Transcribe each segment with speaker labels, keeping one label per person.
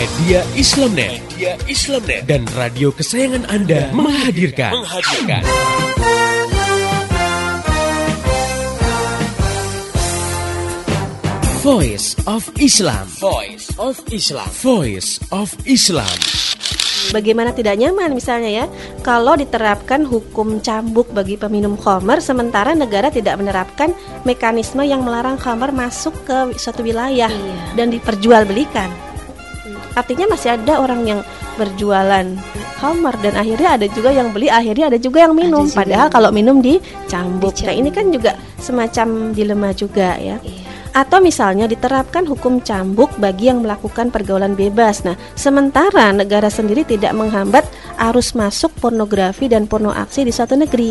Speaker 1: Media Islamnet, Media Islamnet dan radio kesayangan Anda menghadirkan, menghadirkan. Voice of Islam. Voice of Islam. Voice of Islam.
Speaker 2: Bagaimana tidak nyaman misalnya ya kalau diterapkan hukum cambuk bagi peminum khamar sementara negara tidak menerapkan mekanisme yang melarang khamar masuk ke suatu wilayah
Speaker 3: Iya.
Speaker 2: dan diperjualbelikan. Artinya masih ada orang yang berjualan khamar dan akhirnya ada juga yang beli, akhirnya ada juga yang minum.
Speaker 3: juga
Speaker 2: Padahal
Speaker 3: yang-
Speaker 2: kalau minum dicambuk. Nah, ini kan juga semacam dilema juga ya.
Speaker 3: Iya.
Speaker 2: Atau misalnya diterapkan hukum cambuk bagi yang melakukan pergaulan bebas. Nah, sementara negara sendiri tidak menghambat arus masuk pornografi dan porno aksi di suatu negeri.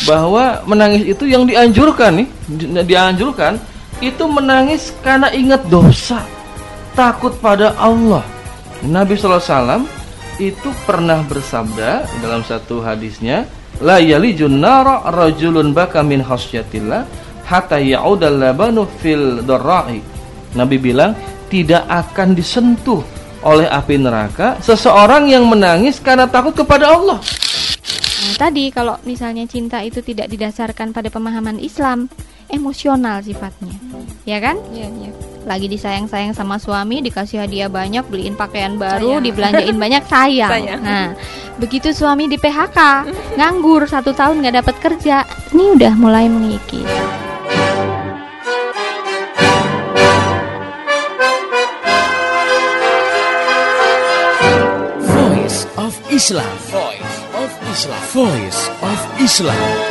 Speaker 4: bahwa menangis itu yang dianjurkan nih di- dianjurkan itu menangis karena ingat dosa takut pada Allah Nabi SAW itu pernah bersabda dalam satu hadisnya la yalijun nara rajulun baka min khasyatillah hatta ya'udal labanu fil darra'i Nabi bilang tidak akan disentuh oleh api neraka seseorang yang menangis karena takut kepada Allah
Speaker 5: Nah, tadi kalau misalnya cinta itu tidak didasarkan pada pemahaman Islam, emosional sifatnya. Ya kan?
Speaker 3: Iya, iya.
Speaker 5: Lagi disayang-sayang sama suami, dikasih hadiah banyak, beliin pakaian baru,
Speaker 3: Sayang.
Speaker 5: dibelanjain banyak, sayang.
Speaker 3: Sayang.
Speaker 5: Nah, begitu suami di PHK, nganggur satu tahun nggak dapat kerja, ini udah mulai mengikis.
Speaker 1: Voice of Islam. Voice of Islam. Voice of Islam.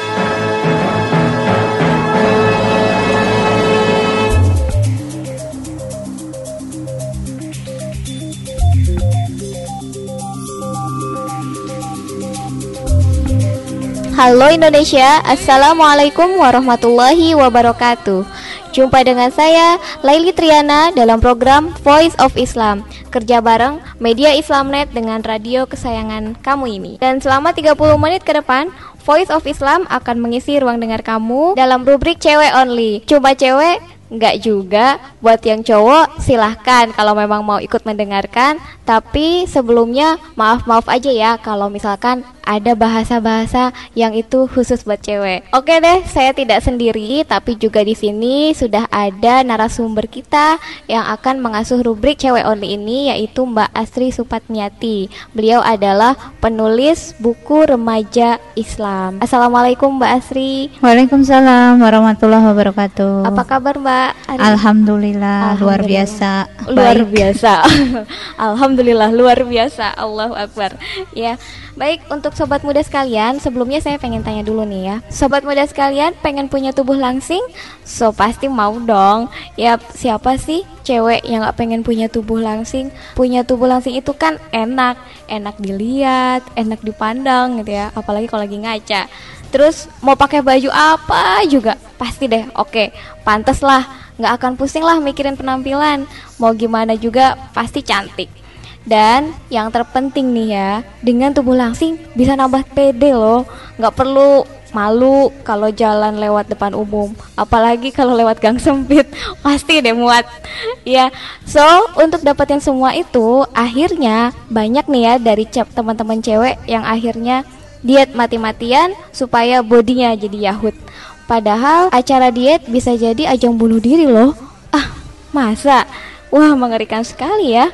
Speaker 5: Halo Indonesia, Assalamualaikum warahmatullahi wabarakatuh. Jumpa dengan saya, Laili Triana dalam program Voice of Islam. Kerja bareng Media Islamnet dengan radio kesayangan kamu ini. Dan selama 30 menit ke depan Voice of Islam akan mengisi ruang dengar kamu dalam rubrik Cewek Only. Cuma cewek? Enggak juga, buat yang cowok silahkan kalau memang mau ikut mendengarkan. Tapi sebelumnya maaf-maaf aja ya kalau misalkan ada bahasa-bahasa yang itu khusus buat cewek. Oke deh, saya tidak sendiri tapi juga di sini sudah ada narasumber kita Yang akan mengasuh rubrik Cewek Only ini yaitu Mbak Asri Supatmiati. Beliau adalah penulis buku remaja Islam. Assalamualaikum Mbak Asri
Speaker 6: Waalaikumsalam warahmatullahi wabarakatuh.
Speaker 5: Apa kabar Mbak?
Speaker 6: Alhamdulillah, luar biasa.
Speaker 5: luar
Speaker 6: Baik.
Speaker 5: biasa. Alhamdulillah luar biasa. Allahu Akbar. Ya baik untuk sobat muda sekalian sebelumnya saya pengen tanya dulu nih ya. Sobat muda sekalian pengen punya tubuh langsing? So pasti mau dong. Ya siapa sih cewek yang gak pengen punya tubuh langsing? Punya tubuh langsing itu kan enak. Enak dilihat enak dipandang gitu ya. Apalagi kalau lagi ngaca terus mau pakai baju apa juga? Pasti deh oke. Pantas lah nggak akan pusing lah mikirin penampilan. Mau gimana juga pasti cantik. Dan yang terpenting nih ya dengan tubuh langsing bisa nambah pede loh. Nggak perlu malu kalau jalan lewat depan umum. Apalagi kalau lewat gang sempit pasti deh muat. Ya so untuk dapetin semua itu akhirnya banyak nih ya dari teman-teman cewek yang akhirnya diet mati-matian supaya bodinya jadi yahut Padahal acara diet bisa jadi ajang bunuh diri loh. Ah, masa? Wah, mengerikan sekali ya.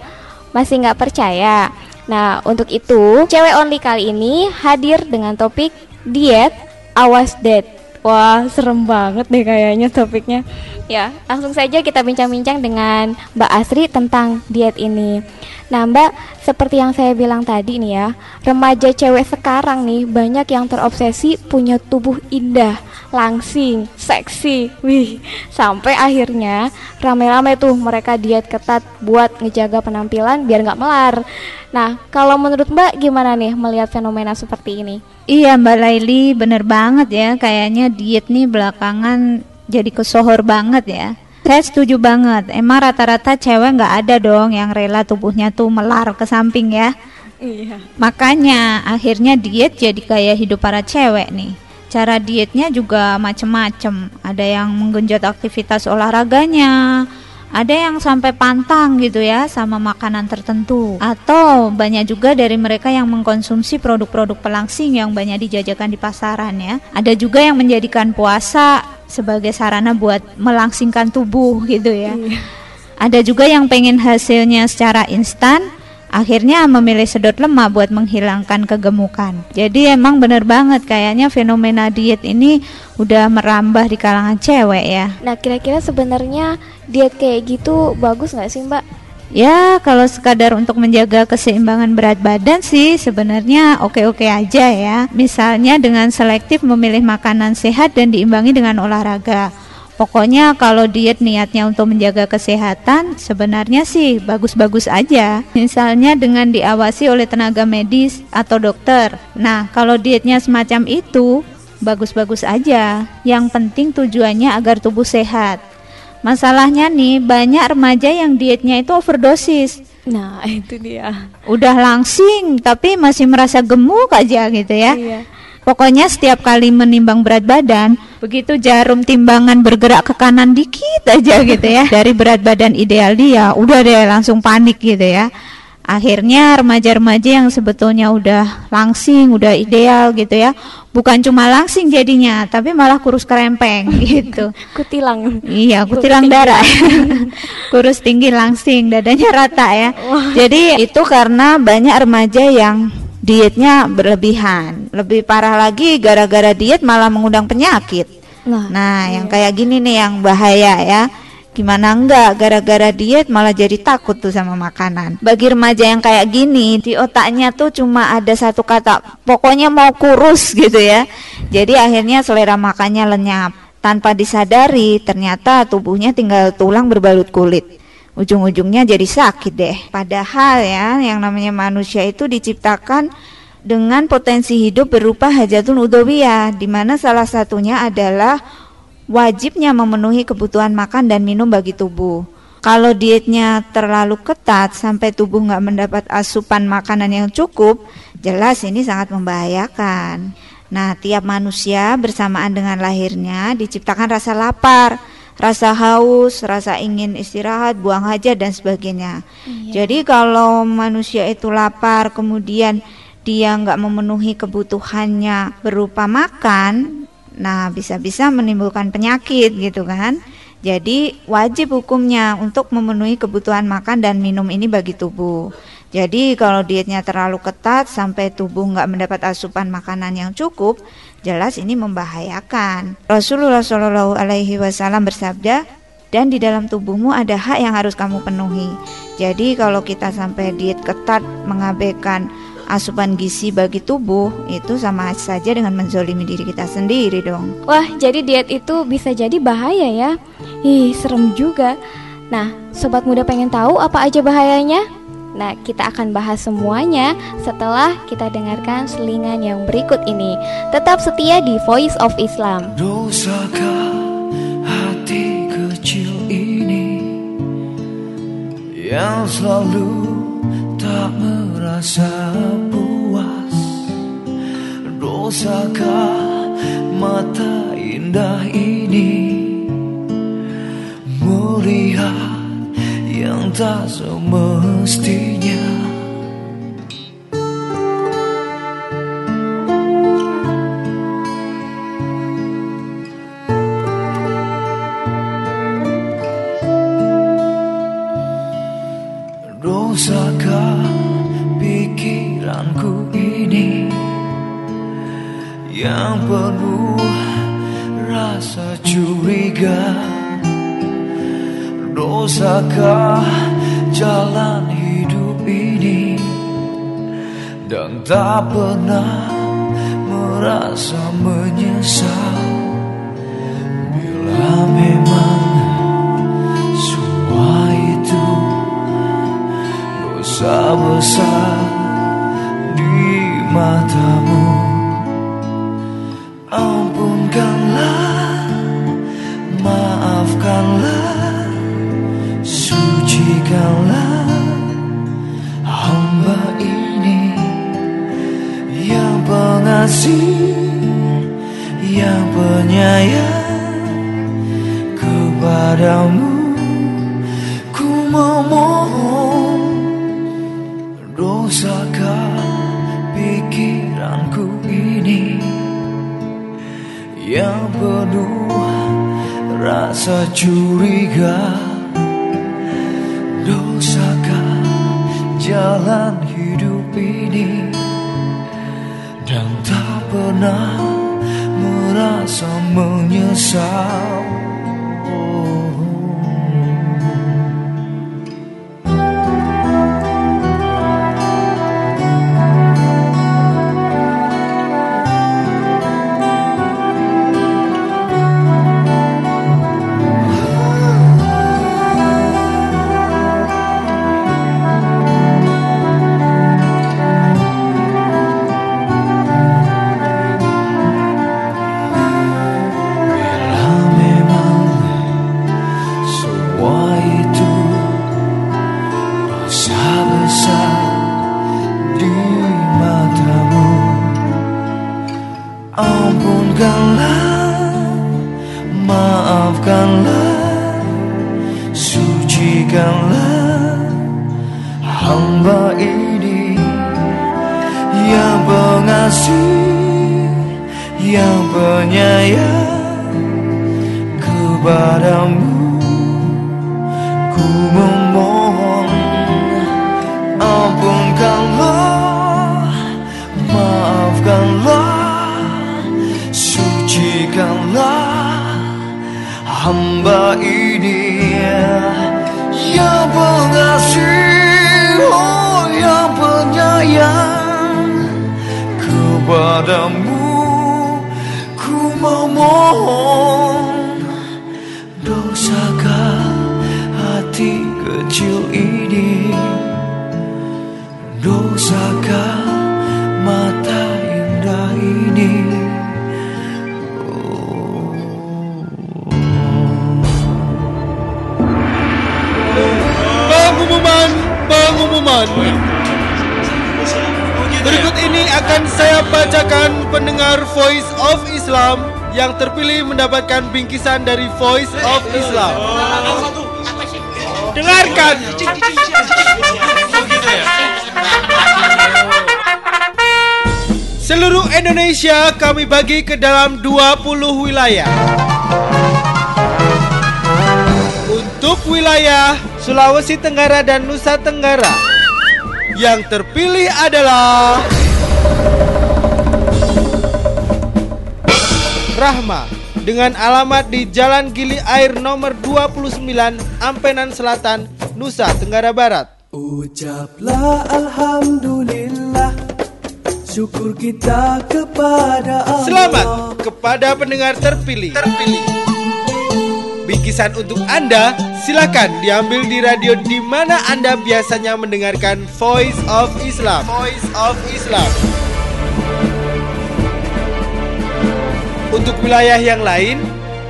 Speaker 5: Masih nggak percaya? Nah, untuk itu, cewek only kali ini hadir dengan topik diet, awas diet. Wah, serem banget deh kayaknya topiknya. Ya, langsung saja kita bincang-bincang dengan Mbak Asri tentang diet ini. Nah, Mbak, seperti yang saya bilang tadi nih ya, remaja cewek sekarang nih banyak yang terobsesi punya tubuh indah, langsing, seksi. Wih, sampai akhirnya rame-rame tuh mereka diet ketat buat ngejaga penampilan biar nggak melar. Nah, kalau menurut Mbak gimana nih melihat fenomena seperti ini?
Speaker 6: Iya Mbak Laili, bener banget ya. Kayaknya diet nih belakangan jadi kesohor banget ya. Saya setuju banget. Emang rata-rata cewek nggak ada dong yang rela tubuhnya tuh melar ke samping ya.
Speaker 5: Iya.
Speaker 6: Makanya akhirnya diet jadi kayak hidup para cewek nih. Cara dietnya juga macem-macem. Ada yang menggenjot aktivitas olahraganya, ada yang sampai pantang gitu ya sama makanan tertentu. Atau banyak juga dari mereka yang mengkonsumsi produk-produk pelangsing yang banyak dijajakan di pasaran ya. Ada juga yang menjadikan puasa sebagai sarana buat melangsingkan tubuh gitu ya.
Speaker 5: Iya.
Speaker 6: ada juga yang pengen hasilnya secara instan akhirnya memilih sedot lemak buat menghilangkan kegemukan. Jadi emang bener banget kayaknya fenomena diet ini udah merambah di kalangan cewek ya.
Speaker 5: Nah, kira-kira sebenarnya diet kayak gitu bagus nggak sih, Mbak?
Speaker 6: Ya kalau sekadar untuk menjaga keseimbangan berat badan sih sebenarnya oke-oke aja ya. Misalnya dengan selektif memilih makanan sehat dan diimbangi dengan olahraga. Pokoknya kalau diet niatnya untuk menjaga kesehatan sebenarnya sih bagus-bagus aja. Misalnya dengan diawasi oleh tenaga medis atau dokter. Nah, kalau dietnya semacam itu bagus-bagus aja. Yang penting tujuannya agar tubuh sehat. Masalahnya nih banyak remaja yang dietnya itu overdosis.
Speaker 5: Nah, itu dia.
Speaker 6: Udah langsing tapi masih merasa gemuk aja gitu ya.
Speaker 5: Iya.
Speaker 6: Pokoknya setiap kali menimbang berat badan, begitu jarum timbangan bergerak ke kanan dikit aja gitu ya. Dari berat badan ideal dia, udah deh langsung panik gitu ya. Akhirnya remaja-remaja yang sebetulnya udah langsing, udah ideal gitu ya. Bukan cuma langsing jadinya, tapi malah kurus kerempeng gitu.
Speaker 5: Kutilang.
Speaker 6: Iya, kutilang darah. Kurus tinggi langsing, dadanya rata ya. Jadi itu karena banyak remaja yang dietnya berlebihan. Lebih parah lagi gara-gara diet malah mengundang penyakit.
Speaker 5: Nah,
Speaker 6: Nah, yang kayak gini nih yang bahaya ya. Gimana enggak gara-gara diet malah jadi takut tuh sama makanan. Bagi remaja yang kayak gini di otaknya tuh cuma ada satu kata, pokoknya mau kurus gitu ya. Jadi akhirnya selera makannya lenyap. Tanpa disadari ternyata tubuhnya tinggal tulang berbalut kulit. Ujung-ujungnya jadi sakit deh. Padahal ya yang namanya manusia itu diciptakan dengan potensi hidup berupa hajatul udhawiyah di mana salah satunya adalah wajibnya memenuhi kebutuhan makan dan minum bagi tubuh. Kalau dietnya terlalu ketat sampai tubuh nggak mendapat asupan makanan yang cukup, jelas ini sangat membahayakan. Nah, tiap manusia bersamaan dengan lahirnya diciptakan rasa lapar, rasa haus, rasa ingin istirahat, buang hajat dan sebagainya. Jadi kalau manusia itu lapar, kemudian dia nggak memenuhi kebutuhannya berupa makan, nah bisa-bisa menimbulkan penyakit gitu kan. Jadi wajib hukumnya untuk memenuhi kebutuhan makan dan minum ini bagi tubuh. Jadi kalau dietnya terlalu ketat sampai tubuh nggak mendapat asupan makanan yang cukup, jelas ini membahayakan. Rasulullah Shallallahu Alaihi Wasallam bersabda, dan di dalam tubuhmu ada hak yang harus kamu penuhi. Jadi kalau kita sampai diet ketat mengabaikan asupan gizi bagi tubuh itu sama saja dengan menzolimi diri kita sendiri dong.
Speaker 5: Wah, jadi diet itu bisa jadi bahaya ya. Ih, serem juga. Nah, sobat muda pengen tahu apa aja bahayanya? Nah, kita akan bahas semuanya setelah kita dengarkan selingan yang berikut ini. Tetap setia di Voice of Islam.
Speaker 3: Dosakah hati kecil ini yang selalu tak merasa puas? Dosakah mata indah ini melihat yang tak semestinya? Tak pernah merasa menyesal pengasih yang penyayang kepadamu. Memohon Dosakah pikiranku ini Yang penuh rasa curiga. Dosakah jalan hidup ini pernah merasa menyesal yang
Speaker 7: terpilih mendapatkan bingkisan dari Voice of Islam. Dengarkan. Seluruh Indonesia kami bagi ke dalam 20 wilayah. Untuk wilayah Sulawesi Tenggara dan Nusa Tenggara Yang terpilih adalah Rahma dengan alamat di Jalan Gili Air nomor 29 Ampenan Selatan, Nusa Tenggara Barat.
Speaker 3: Ucaplah Alhamdulillah Syukur kita kepada Allah
Speaker 7: Selamat kepada pendengar terpilih. Terpilih. Bingkisan untuk Anda silakan diambil di radio di mana Anda biasanya mendengarkan Voice of Islam. Voice of Islam. Untuk wilayah yang lain,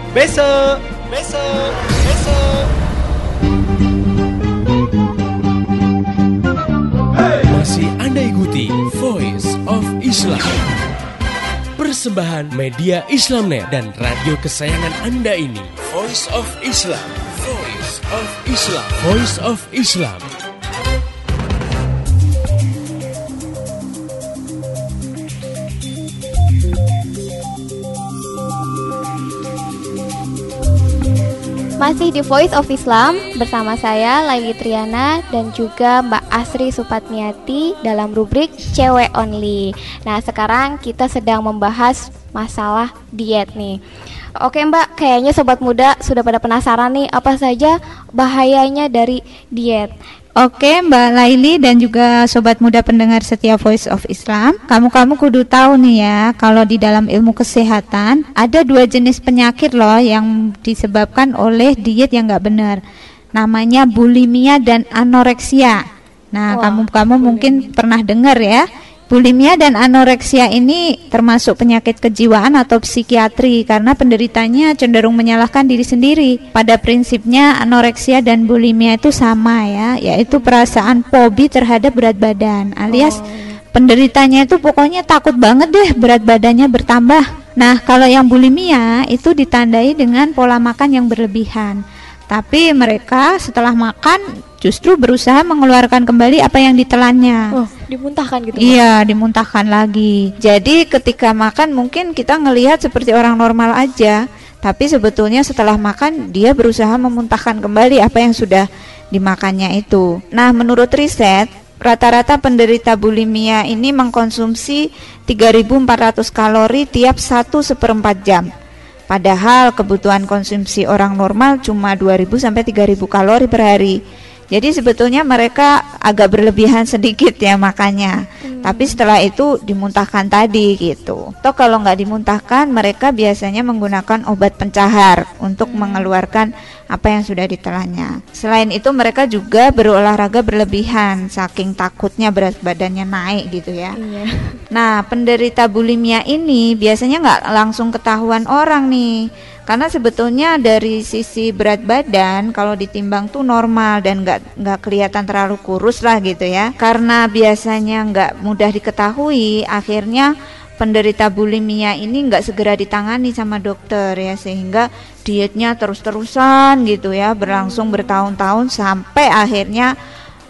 Speaker 7: besok, besok, besok.
Speaker 1: Masih Anda ikuti Voice of Islam. Persembahan media Islamnet dan radio kesayangan Anda ini. Voice of Islam. Voice of Islam. Voice of Islam.
Speaker 5: Masih di Voice of Islam bersama saya Laili Triana dan juga Mbak Asri Supatmiati dalam rubrik Cewek Only. Nah, sekarang kita sedang membahas masalah diet nih. Oke Mbak, kayaknya sobat muda sudah pada penasaran nih apa saja bahayanya dari diet.
Speaker 8: Oke Mbak Laili dan juga sobat muda pendengar setia Voice of Islam. Kamu-kamu kudu tahu nih ya Kalau di dalam ilmu kesehatan Ada dua jenis penyakit loh Yang disebabkan oleh diet yang nggak benar. Namanya bulimia dan anoreksia. Nah kamu-kamu mungkin pernah dengar ya Bulimia dan anoreksia ini termasuk penyakit kejiwaan atau psikiatri karena penderitanya cenderung menyalahkan diri sendiri. Pada prinsipnya anoreksia dan bulimia itu sama ya, yaitu perasaan fobi terhadap berat badan alias penderitanya itu pokoknya takut banget deh berat badannya bertambah. Nah, kalau yang bulimia itu ditandai dengan pola makan yang berlebihan.
Speaker 6: Tapi mereka setelah makan justru berusaha mengeluarkan kembali apa yang ditelannya.
Speaker 5: Oh, dimuntahkan gitu.
Speaker 6: Iya, dimuntahkan lagi. Jadi ketika makan mungkin kita ngelihat seperti orang normal aja, tapi sebetulnya setelah makan dia berusaha memuntahkan kembali apa yang sudah dimakannya itu. Nah, menurut riset, rata-rata penderita bulimia ini mengkonsumsi 3.400 kalori tiap 1 seperempat jam. Padahal kebutuhan konsumsi orang normal cuma 2000 sampai 3000 kalori per hari. Jadi sebetulnya mereka agak berlebihan sedikit ya makannya.
Speaker 5: Hmm.
Speaker 6: Tapi setelah itu dimuntahkan tadi gitu. Atau kalau nggak dimuntahkan, mereka biasanya menggunakan obat pencahar untuk
Speaker 5: Hmm.
Speaker 6: mengeluarkan apa yang sudah ditelannya. Selain itu mereka juga berolahraga berlebihan saking takutnya berat badannya naik gitu ya.
Speaker 5: Iya.
Speaker 6: Nah, penderita bulimia ini biasanya nggak langsung ketahuan orang nih, karena sebetulnya dari sisi berat badan kalau ditimbang tuh normal dan nggak nggak kelihatan terlalu kurus lah gitu ya. Karena biasanya nggak mudah diketahui, akhirnya penderita bulimia ini nggak segera ditangani sama dokter ya sehingga dietnya terus-terusan gitu ya berlangsung bertahun-tahun sampai akhirnya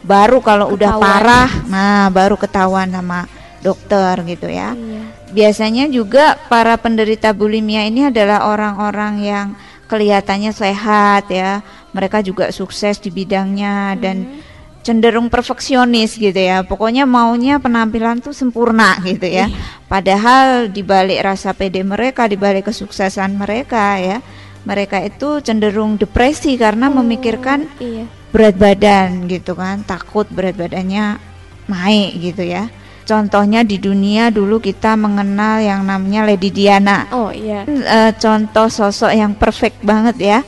Speaker 6: baru kalau udah
Speaker 5: Ketahuan.
Speaker 6: parah, nah baru ketahuan sama dokter gitu ya.
Speaker 5: Iya.
Speaker 6: Biasanya juga para penderita bulimia ini adalah orang-orang yang kelihatannya sehat ya. Mereka juga sukses di bidangnya dan cenderung perfeksionis gitu ya. Pokoknya maunya penampilan tuh sempurna gitu ya. Padahal di balik rasa pede mereka, di balik kesuksesan mereka ya, mereka itu cenderung depresi karena memikirkan
Speaker 5: Iya.
Speaker 6: berat badan gitu kan, takut berat badannya naik gitu ya. Contohnya di dunia dulu kita mengenal yang namanya Lady Diana.
Speaker 5: Oh iya.
Speaker 6: Eh, contoh sosok yang perfect banget ya.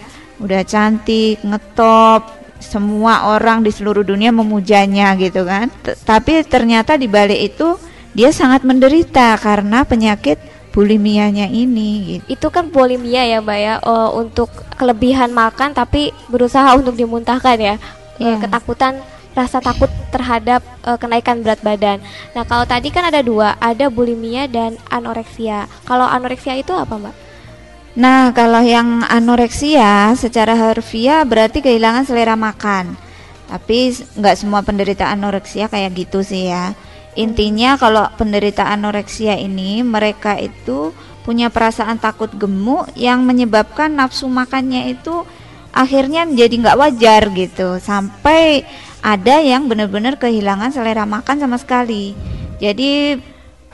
Speaker 6: Udah cantik, ngetop, semua orang di seluruh dunia memujanya gitu kan. T- tapi ternyata di balik itu dia sangat menderita karena penyakit bulimianya ini gitu.
Speaker 5: Itu kan bulimia ya, Mbak ya, eh, untuk kelebihan makan tapi berusaha untuk dimuntahkan ya. Eh,
Speaker 6: Iya.
Speaker 5: ketakutan rasa takut terhadap eh, kenaikan berat badan. Nah, kalau tadi kan ada dua, ada bulimia dan anoreksia. Kalau anoreksia itu apa, Mbak?
Speaker 6: Nah, kalau yang anoreksia secara harfiah berarti kehilangan selera makan. Tapi nggak semua penderita anoreksia kayak gitu sih ya. Intinya kalau penderita anoreksia ini mereka itu punya perasaan takut gemuk yang menyebabkan nafsu makannya itu akhirnya menjadi nggak wajar gitu. Sampai ada yang benar-benar kehilangan selera makan sama sekali. Jadi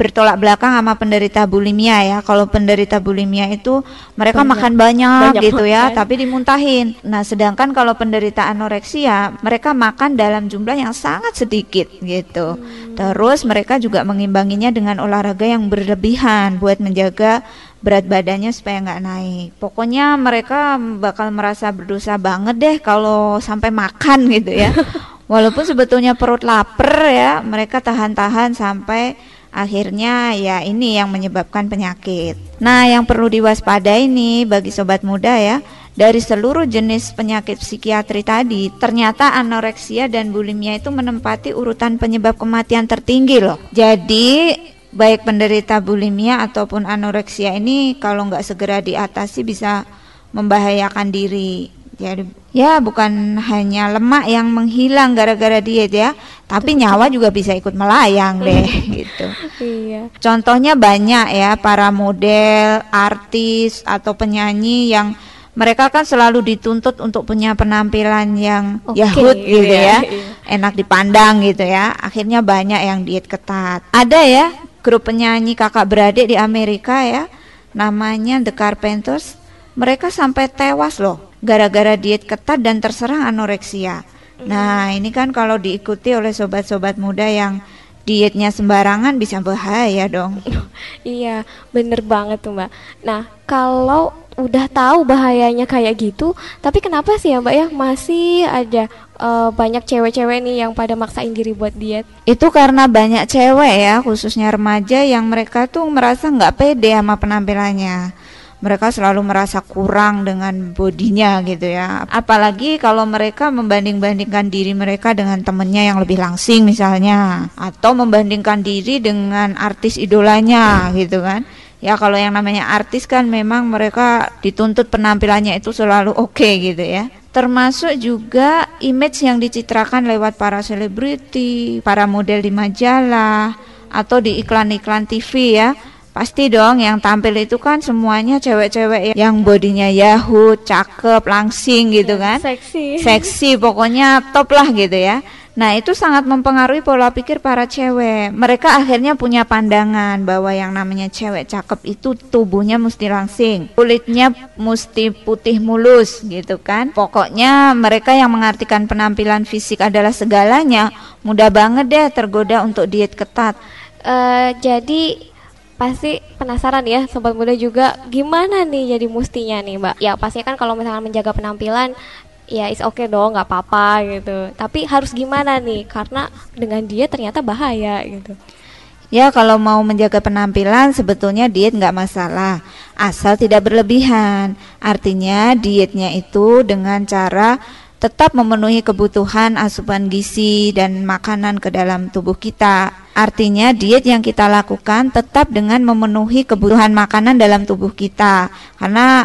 Speaker 6: bertolak belakang sama penderita bulimia ya. Kalau penderita bulimia itu mereka
Speaker 5: Banyak.
Speaker 6: makan banyak,
Speaker 5: Banyak
Speaker 6: gitu ya,
Speaker 5: makan.
Speaker 6: tapi dimuntahin. Nah, sedangkan kalau penderita anoreksia, mereka makan dalam jumlah yang sangat sedikit gitu. Terus mereka juga mengimbanginya dengan olahraga yang berlebihan buat menjaga berat badannya supaya nggak naik. Pokoknya mereka bakal merasa berdosa banget deh kalau sampai makan gitu ya. Walaupun sebetulnya perut lapar ya, mereka tahan-tahan sampai akhirnya ya ini yang menyebabkan penyakit. Nah, yang perlu diwaspadai nih bagi sobat muda ya, dari seluruh jenis penyakit psikiatri tadi, ternyata anoreksia dan bulimia itu menempati urutan penyebab kematian tertinggi loh. Jadi baik penderita bulimia ataupun anoreksia ini kalau nggak segera diatasi bisa membahayakan diri. Jadi ya bukan hanya lemak yang menghilang gara-gara diet ya, tapi nyawa juga bisa ikut melayang deh gitu.
Speaker 5: Iya.
Speaker 6: Contohnya banyak ya para model, artis atau penyanyi yang mereka kan selalu dituntut untuk punya penampilan yang
Speaker 5: Oke,
Speaker 6: yahut gitu
Speaker 5: iya,
Speaker 6: ya,
Speaker 5: iya.
Speaker 6: enak dipandang gitu ya. Akhirnya banyak yang diet ketat. Ada ya grup penyanyi kakak beradik di Amerika ya, namanya The Carpenters. Mereka sampai tewas loh gara-gara diet ketat dan terserang anoreksia. Nah, ini kan kalau diikuti oleh sobat-sobat muda yang dietnya sembarangan bisa bahaya dong.
Speaker 5: Iya, bener banget tuh Mbak. Nah, kalau udah tahu bahayanya kayak gitu, tapi kenapa sih ya Mbak ya masih ada eh, banyak cewek-cewek nih yang pada maksain diri buat diet?
Speaker 6: Itu karena banyak cewek ya, khususnya remaja yang mereka tuh merasa nggak pede sama penampilannya. Mereka selalu merasa kurang dengan bodinya gitu ya. Apalagi kalau mereka membanding-bandingkan diri mereka dengan temennya yang lebih langsing misalnya, atau membandingkan diri dengan artis idolanya gitu kan. Ya kalau yang namanya artis kan memang mereka dituntut penampilannya itu selalu oke gitu ya. termasuk juga image yang dicitrakan lewat para selebriti, para model di majalah atau di iklan-iklan TV ya. Pasti dong yang tampil itu kan semuanya cewek-cewek yang bodinya yahoo, cakep, langsing gitu kan.
Speaker 5: Seksi.
Speaker 6: Seksi pokoknya top lah gitu ya. Nah, itu sangat mempengaruhi pola pikir para cewek. Mereka akhirnya punya pandangan bahwa yang namanya cewek cakep itu tubuhnya mesti langsing, kulitnya mesti putih mulus gitu kan. Pokoknya mereka yang mengartikan penampilan fisik adalah segalanya, mudah banget deh tergoda untuk diet ketat.
Speaker 5: Eh, jadi pasti penasaran ya sobat muda juga gimana nih jadi mustinya nih mbak? Ya pastinya kan kalau misalnya menjaga penampilan ya is oke okay dong nggak apa-apa gitu. Tapi harus gimana nih? Karena dengan dia ternyata bahaya gitu.
Speaker 6: Ya kalau mau menjaga penampilan sebetulnya diet nggak masalah. Asal tidak berlebihan. Artinya dietnya itu dengan cara tetap memenuhi kebutuhan asupan gizi dan makanan ke dalam tubuh kita. Artinya diet yang kita lakukan tetap dengan memenuhi kebutuhan makanan dalam tubuh kita. Karena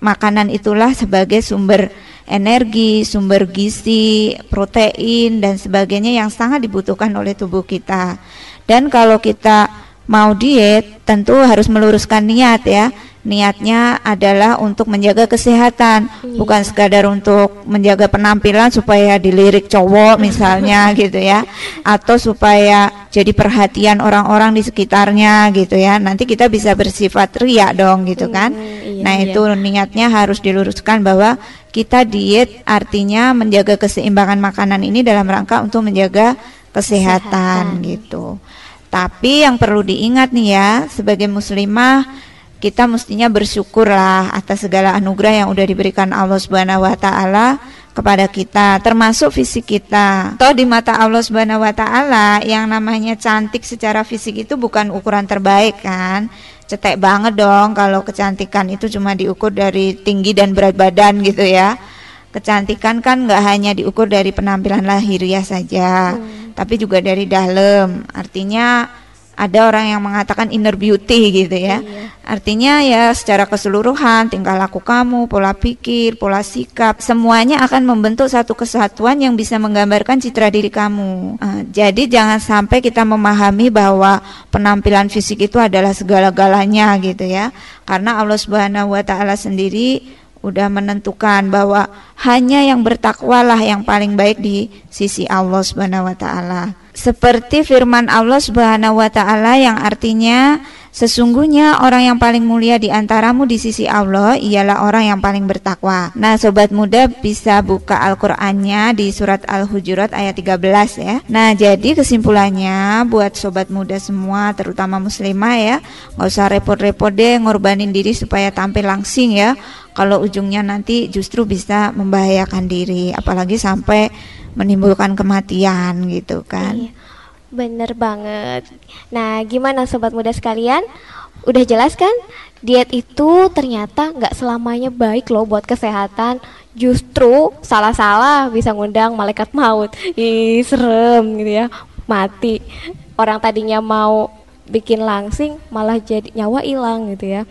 Speaker 6: makanan itulah sebagai sumber energi, sumber gizi, protein dan sebagainya yang sangat dibutuhkan oleh tubuh kita. Dan kalau kita mau diet tentu harus meluruskan niat ya. Niatnya adalah untuk menjaga kesehatan, bukan sekadar untuk menjaga penampilan supaya dilirik cowok misalnya gitu ya, atau supaya jadi perhatian orang-orang di sekitarnya gitu ya. Nanti kita bisa bersifat ria dong gitu kan.
Speaker 5: iya,
Speaker 6: nah,
Speaker 5: iya.
Speaker 6: itu niatnya harus diluruskan bahwa kita diet artinya menjaga keseimbangan makanan ini dalam rangka untuk menjaga kesehatan, gitu. Tapi yang perlu diingat nih ya, sebagai muslimah kita mestinya bersyukurlah atas segala anugerah yang udah diberikan Allah Subhanahu wa taala kepada kita, termasuk fisik kita. Toh di mata Allah Subhanahu wa taala yang namanya cantik secara fisik itu bukan ukuran terbaik kan. Cetek banget dong kalau kecantikan itu cuma diukur dari tinggi dan berat badan gitu ya. Kecantikan kan nggak hanya diukur dari penampilan lahiriah saja, tapi juga dari dalam. Artinya ada orang yang mengatakan inner beauty gitu ya. Artinya ya secara keseluruhan tingkah laku kamu, pola pikir, pola sikap, semuanya akan membentuk satu kesatuan yang bisa menggambarkan citra diri kamu. Eh, jadi jangan sampai kita memahami bahwa penampilan fisik itu adalah segala-galanya gitu ya. Karena Allah Subhanahu wa taala sendiri udah menentukan bahwa hanya yang bertakwalah yang paling baik di sisi Allah Subhanahu wa taala. Seperti firman Allah Subhanahu wa taala yang artinya sesungguhnya orang yang paling mulia di antaramu di sisi Allah ialah orang yang paling bertakwa. Nah, sobat muda bisa buka Al-Qur'annya di surat Al-Hujurat ayat 13 ya. Nah, jadi kesimpulannya buat sobat muda semua terutama muslimah ya, nggak usah repot-repot deh ngorbanin diri supaya tampil langsing ya. Kalau ujungnya nanti justru bisa membahayakan diri, apalagi sampai menimbulkan kematian gitu kan.
Speaker 5: Iya, bener banget. Nah, gimana sobat muda sekalian? Udah jelas kan? Diet itu ternyata nggak selamanya baik loh buat kesehatan. Justru salah-salah bisa ngundang malaikat maut. Ih, serem gitu ya. Mati. Orang tadinya mau bikin langsing malah jadi nyawa hilang gitu ya.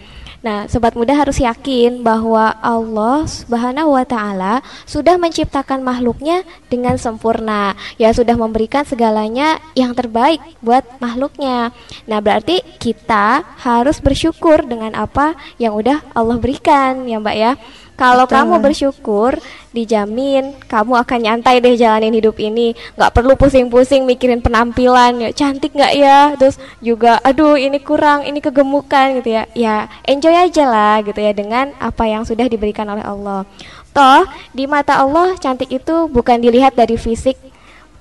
Speaker 5: Nah, sobat muda harus yakin bahwa Allah Subhanahu wa taala sudah menciptakan makhluknya dengan sempurna. Ya sudah memberikan segalanya yang terbaik buat makhluknya. Nah, berarti kita harus bersyukur dengan apa yang udah Allah berikan ya, Mbak ya. Kalau
Speaker 6: Betul.
Speaker 5: kamu bersyukur, dijamin kamu akan nyantai deh jalanin hidup ini. Nggak perlu pusing-pusing mikirin penampilan, ya cantik nggak ya? Terus juga, aduh ini kurang, ini kegemukan gitu ya. Ya enjoy aja lah gitu ya dengan apa yang sudah diberikan oleh Allah. Toh di mata Allah cantik itu bukan dilihat dari fisik,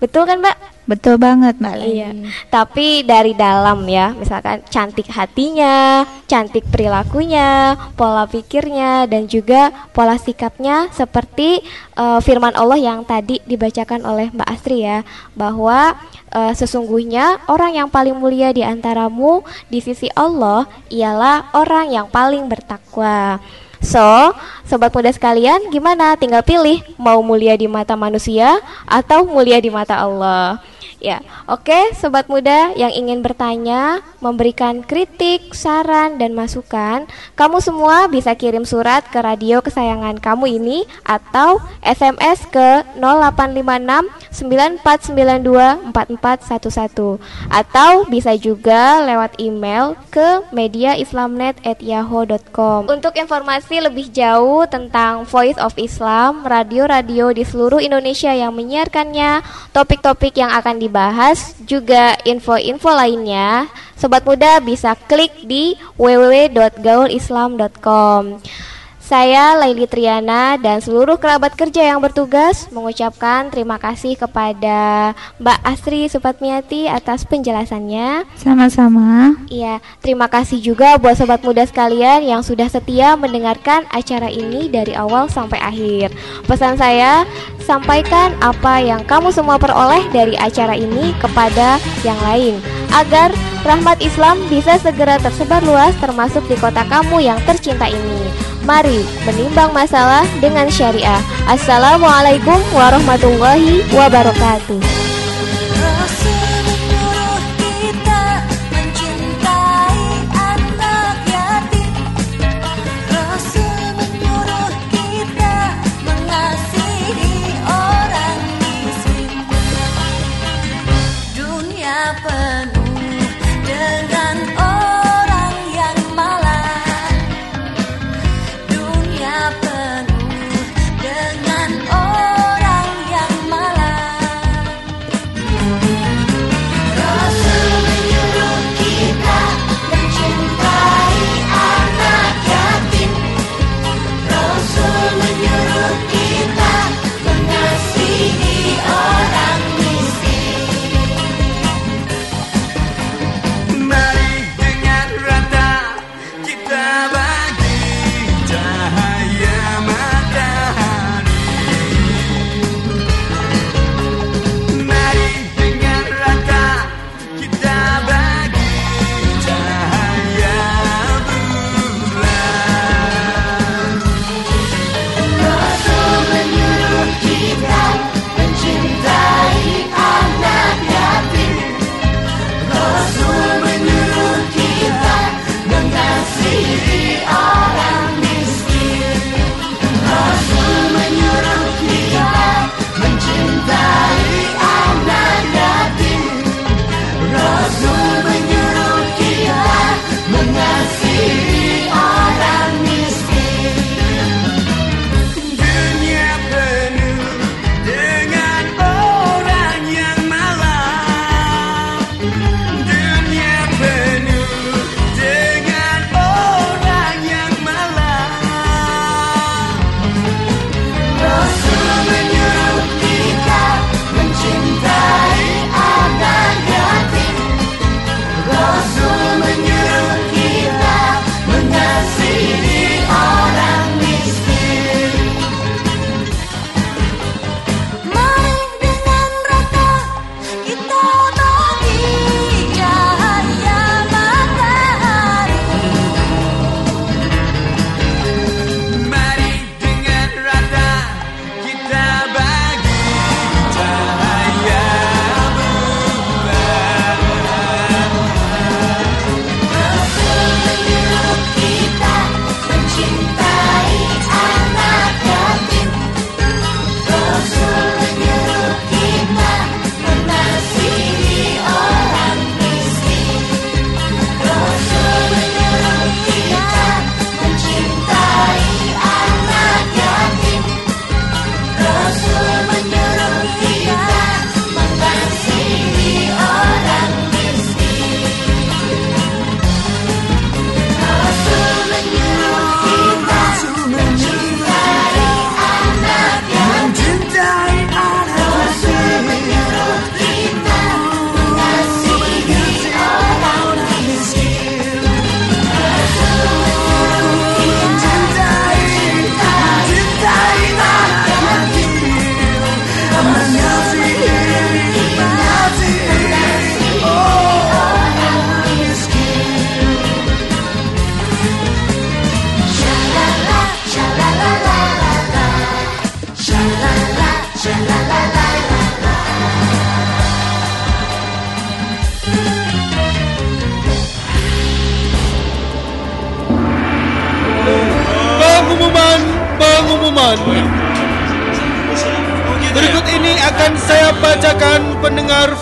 Speaker 5: betul kan Mbak?
Speaker 6: Betul banget, Mbak Leni.
Speaker 5: Iya. Tapi dari dalam ya, misalkan cantik hatinya, cantik perilakunya, pola pikirnya dan juga pola sikapnya seperti eh, firman Allah yang tadi dibacakan oleh Mbak Astri ya, bahwa eh, sesungguhnya orang yang paling mulia di antaramu di sisi Allah ialah orang yang paling bertakwa. So, sobat muda sekalian, gimana? Tinggal pilih mau mulia di mata manusia atau mulia di mata Allah. Ya, oke sobat muda yang ingin bertanya, memberikan kritik, saran dan masukan, kamu semua bisa kirim surat ke radio kesayangan kamu ini atau SMS ke 0856 9492 4411 atau bisa juga lewat email ke mediaislamnet@yahoo.com. Untuk informasi lebih jauh tentang Voice of Islam, radio-radio di seluruh Indonesia yang menyiarkannya, topik-topik yang akan dibahas dibahas juga info-info lainnya, sobat muda bisa klik di www.gaulislam.com. Saya Laili Triana dan seluruh kerabat kerja yang bertugas mengucapkan terima kasih kepada Mbak Asri Supatmiati atas penjelasannya.
Speaker 6: Sama-sama.
Speaker 5: Iya, terima kasih juga buat sobat muda sekalian yang sudah setia mendengarkan acara ini dari awal sampai akhir. Pesan saya, sampaikan apa yang kamu semua peroleh dari acara ini kepada yang lain agar rahmat Islam bisa segera tersebar luas termasuk di kota kamu yang tercinta ini. Mari menimbang masalah dengan syariah. Assalamualaikum warahmatullahi wabarakatuh.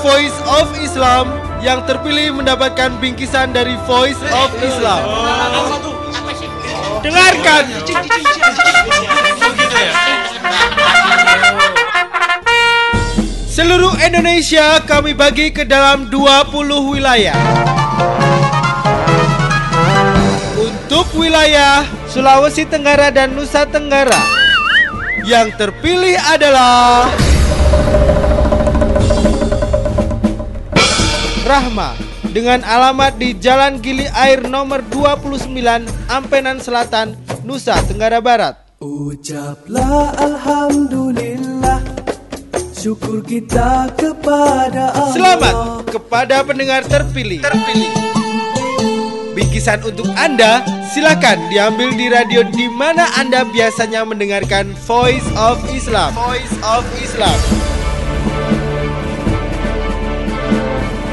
Speaker 7: Voice of Islam yang terpilih mendapatkan bingkisan dari Voice of Islam. Dengarkan. Seluruh Indonesia kami bagi ke dalam 20 wilayah. Untuk wilayah Sulawesi Tenggara dan Nusa Tenggara yang terpilih adalah Rahma dengan alamat di Jalan Gili Air nomor 29 Ampenan Selatan, Nusa Tenggara Barat.
Speaker 3: Ucaplah Alhamdulillah Syukur kita kepada Allah
Speaker 7: Selamat kepada pendengar terpilih. Terpilih. Bingkisan untuk Anda silakan diambil di radio di mana Anda biasanya mendengarkan Voice of Islam. Voice of Islam.